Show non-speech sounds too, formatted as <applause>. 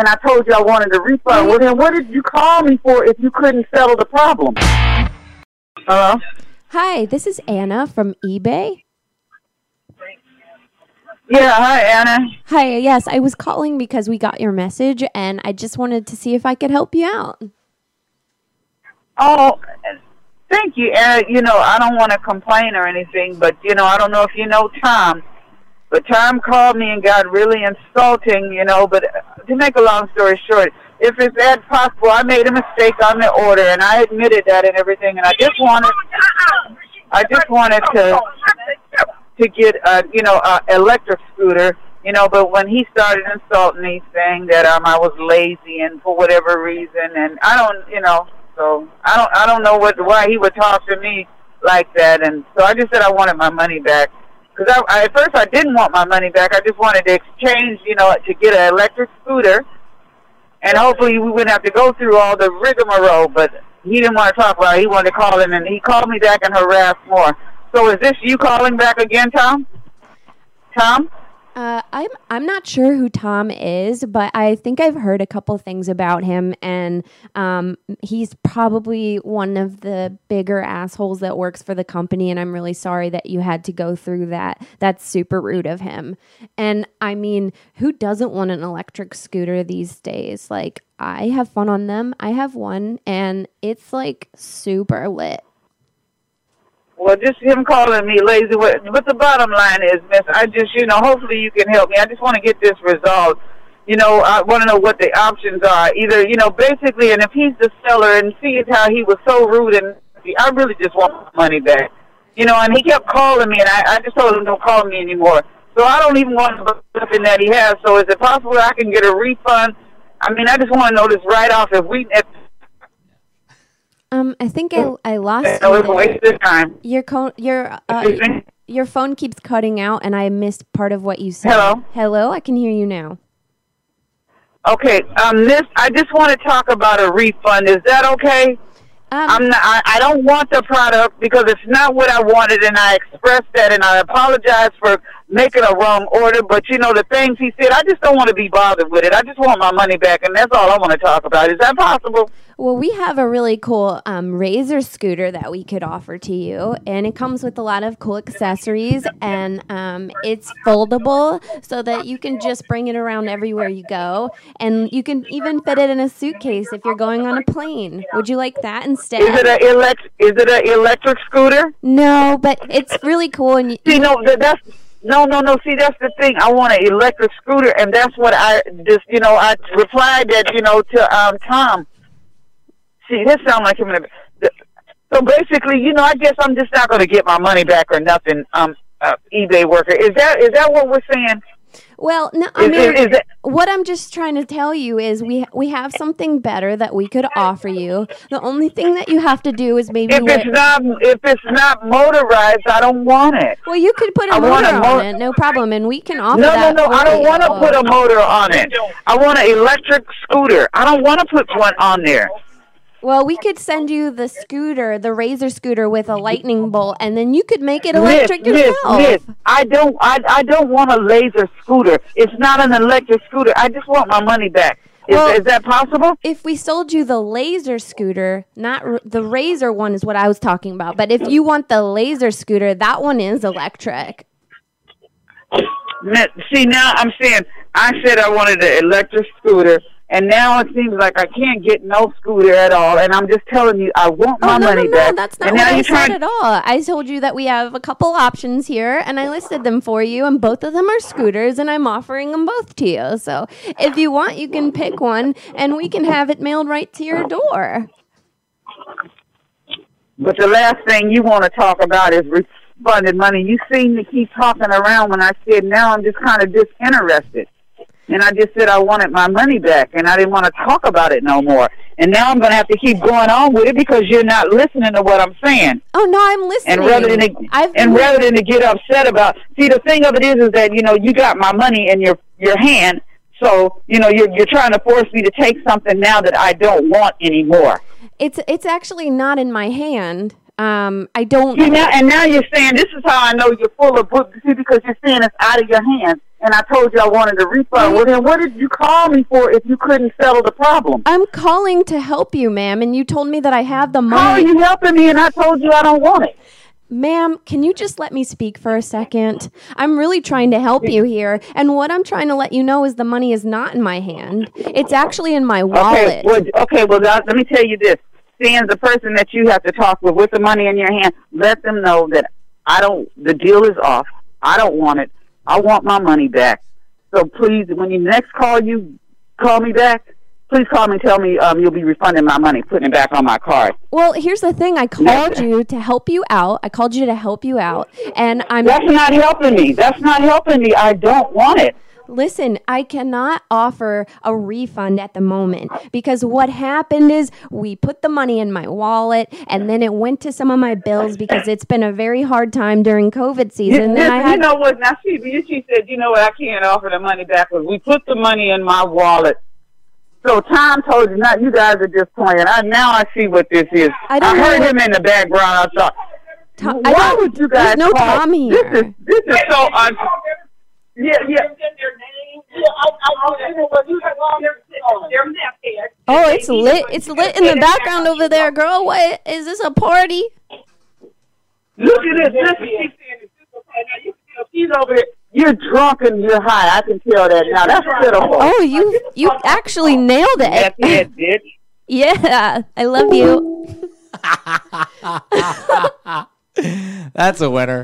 and I told you I wanted a refund. Mm-hmm. Well, then what did you call me for if you couldn't settle the problem? Hello? Hi, this is Anna from eBay. Yeah, hi, Anna. Hi, yes, I was calling because we got your message and I just wanted to see if I could help you out. Oh, thank you, Anna. You know, I don't want to complain or anything, but, you know, I don't know if you know Tom, but Tom called me and got really insulting, you know, but to make a long story short, if it's that possible, I made a mistake on the order, and I admitted that and everything, and I just wanted, I just wanted to to get a you know a electric scooter, you know. But when he started insulting me, saying that um I was lazy and for whatever reason, and I don't, you know, so I don't I don't know what why he would talk to me like that, and so I just said I wanted my money back. Because I, I, at first I didn't want my money back. I just wanted to exchange, you know, to get an electric scooter and hopefully we wouldn't have to go through all the rigmarole. But he didn't want to talk about it. He wanted to call in, and he called me back and harassed more. So is this you calling back again, Tom? Tom? Uh, I'm I'm not sure who Tom is, but I think I've heard a couple things about him, and um, he's probably one of the bigger assholes that works for the company. And I'm really sorry that you had to go through that. That's super rude of him. And I mean, who doesn't want an electric scooter these days? Like, I have fun on them. I have one, and it's like super lit. Well, just him calling me lazy. But the bottom line is, Miss, I just, you know, hopefully you can help me. I just want to get this resolved. You know, I want to know what the options are. Either, you know, basically, and if he's the seller and sees how he was so rude and I really just want my money back. You know, and he kept calling me, and I, I just told him don't call me anymore. So I don't even want something that he has. So is it possible I can get a refund? I mean, I just want to know this right off. If we, if um, I think I, I lost it was a waste of time. Your co- your uh, your phone keeps cutting out, and I missed part of what you said. Hello. Hello, I can hear you now. Okay, um, this I just want to talk about a refund. Is that okay? Um, I'm not, I, I don't want the product because it's not what I wanted, and I expressed that, and I apologize for making a wrong order. But you know the things he said, I just don't want to be bothered with it. I just want my money back, and that's all I want to talk about. Is that possible? Well, we have a really cool um, razor scooter that we could offer to you, and it comes with a lot of cool accessories, and um, it's foldable so that you can just bring it around everywhere you go, and you can even fit it in a suitcase if you're going on a plane. Would you like that instead? Is it a elect? Is it an electric scooter? No, but it's really cool, and you, See, no, that's no, no, no. See, that's the thing. I want an electric scooter, and that's what I just, you know, I replied that, you know, to um Tom. See, this sounds like him. In a, so basically, you know, I guess I'm just not going to get my money back or nothing. Um, uh, eBay worker. Is that is that what we're saying? Well, no, I mean, is- is it- what I'm just trying to tell you is we we have something better that we could offer you. The only thing that you have to do is maybe If it's not if it's not motorized, I don't want it. well, you could put a I motor a on it, no problem, and we can offer that. No, no, no. I don't want to put a motor on it. I want an electric scooter. I don't want to put one on there. Well, we could send you the scooter, the Razor scooter with a lightning bolt, and then you could make it electric miss, yourself. miss, I don't, I, I don't want a laser scooter. It's not an electric scooter. I just want my money back. Is, Well- is that possible? If we sold you the laser scooter, not r- the razor one is what I was talking about, but if you want the laser scooter, that one is electric. Miss, See, now I'm saying I said I wanted an electric scooter, and now it seems like I can't get no scooter at all. And I'm just telling you, I want oh, my oh, no, money no, no, back. that's not and what now I you're said trying. at all. I told you that we have a couple options here, and I listed them for you, and both of them are scooters, and I'm offering them both to you. So if you want, you can pick one, and we can have it mailed right to your door. But the last thing you want to talk about is refunded money. You seem to keep talking around when I said now I'm just kind of disinterested. And I just said I wanted my money back and I didn't want to talk about it no more. And now I'm going to have to keep going on with it because you're not listening to what I'm saying. Oh no, I'm listening. And rather than to, I've and rather than to get upset about, see the thing of it is is that you know you got my money in your your hand, so you know you're you're trying to force me to take something now that I don't want anymore. It's it's actually not in my hand. Um, I don't. See now, and now you're saying this is how I know you're full of books. See, because you're saying it's out of your hands. And I told you I wanted a refund. Mm. Well, then what did you call me for if you couldn't settle the problem? I'm calling to help you, ma'am, and you told me that I have the money. How are you helping me and I told you I don't want it? Ma'am, can you just let me speak for a second? I'm really trying to help you here, and what I'm trying to let you know is the money is not in my hand. It's actually in my wallet. Okay, well, okay, well, let me tell you this. Seeing the person that you have to talk with with the money in your hand, let them know that I don't, the deal is off. I don't want it. I want my money back. So please, when you next call you, call me back. Please call me and tell me um, you'll be refunding my money, putting it back on my card. Well, here's the thing. I called you to help you out. I called you to help you out, and I'm That's not helping me. That's not helping me. I don't want it. Listen, I cannot offer a refund at the moment because what happened is we put the money in my wallet and then it went to some of my bills because it's been a very hard time during COVID season. You, And I you know what? Now she, she said, you know what? I can't offer the money back because we put the money in my wallet. So Tom told you, not you guys are just playing. I now I see what this is. I don't know heard him in the background. I thought, Tom- why would you there's guys? no call- Tom This is this is so un. Yeah, yeah. Oh, it's lit. It's lit in the background over there, girl. What is this a party? Look at this. This She's over here. You're drunk and you're high. I can tell that now. That's pitiful. Oh, you you actually nailed That's it. it, bitch. <laughs> Yeah, I love you. <laughs> That's a winner.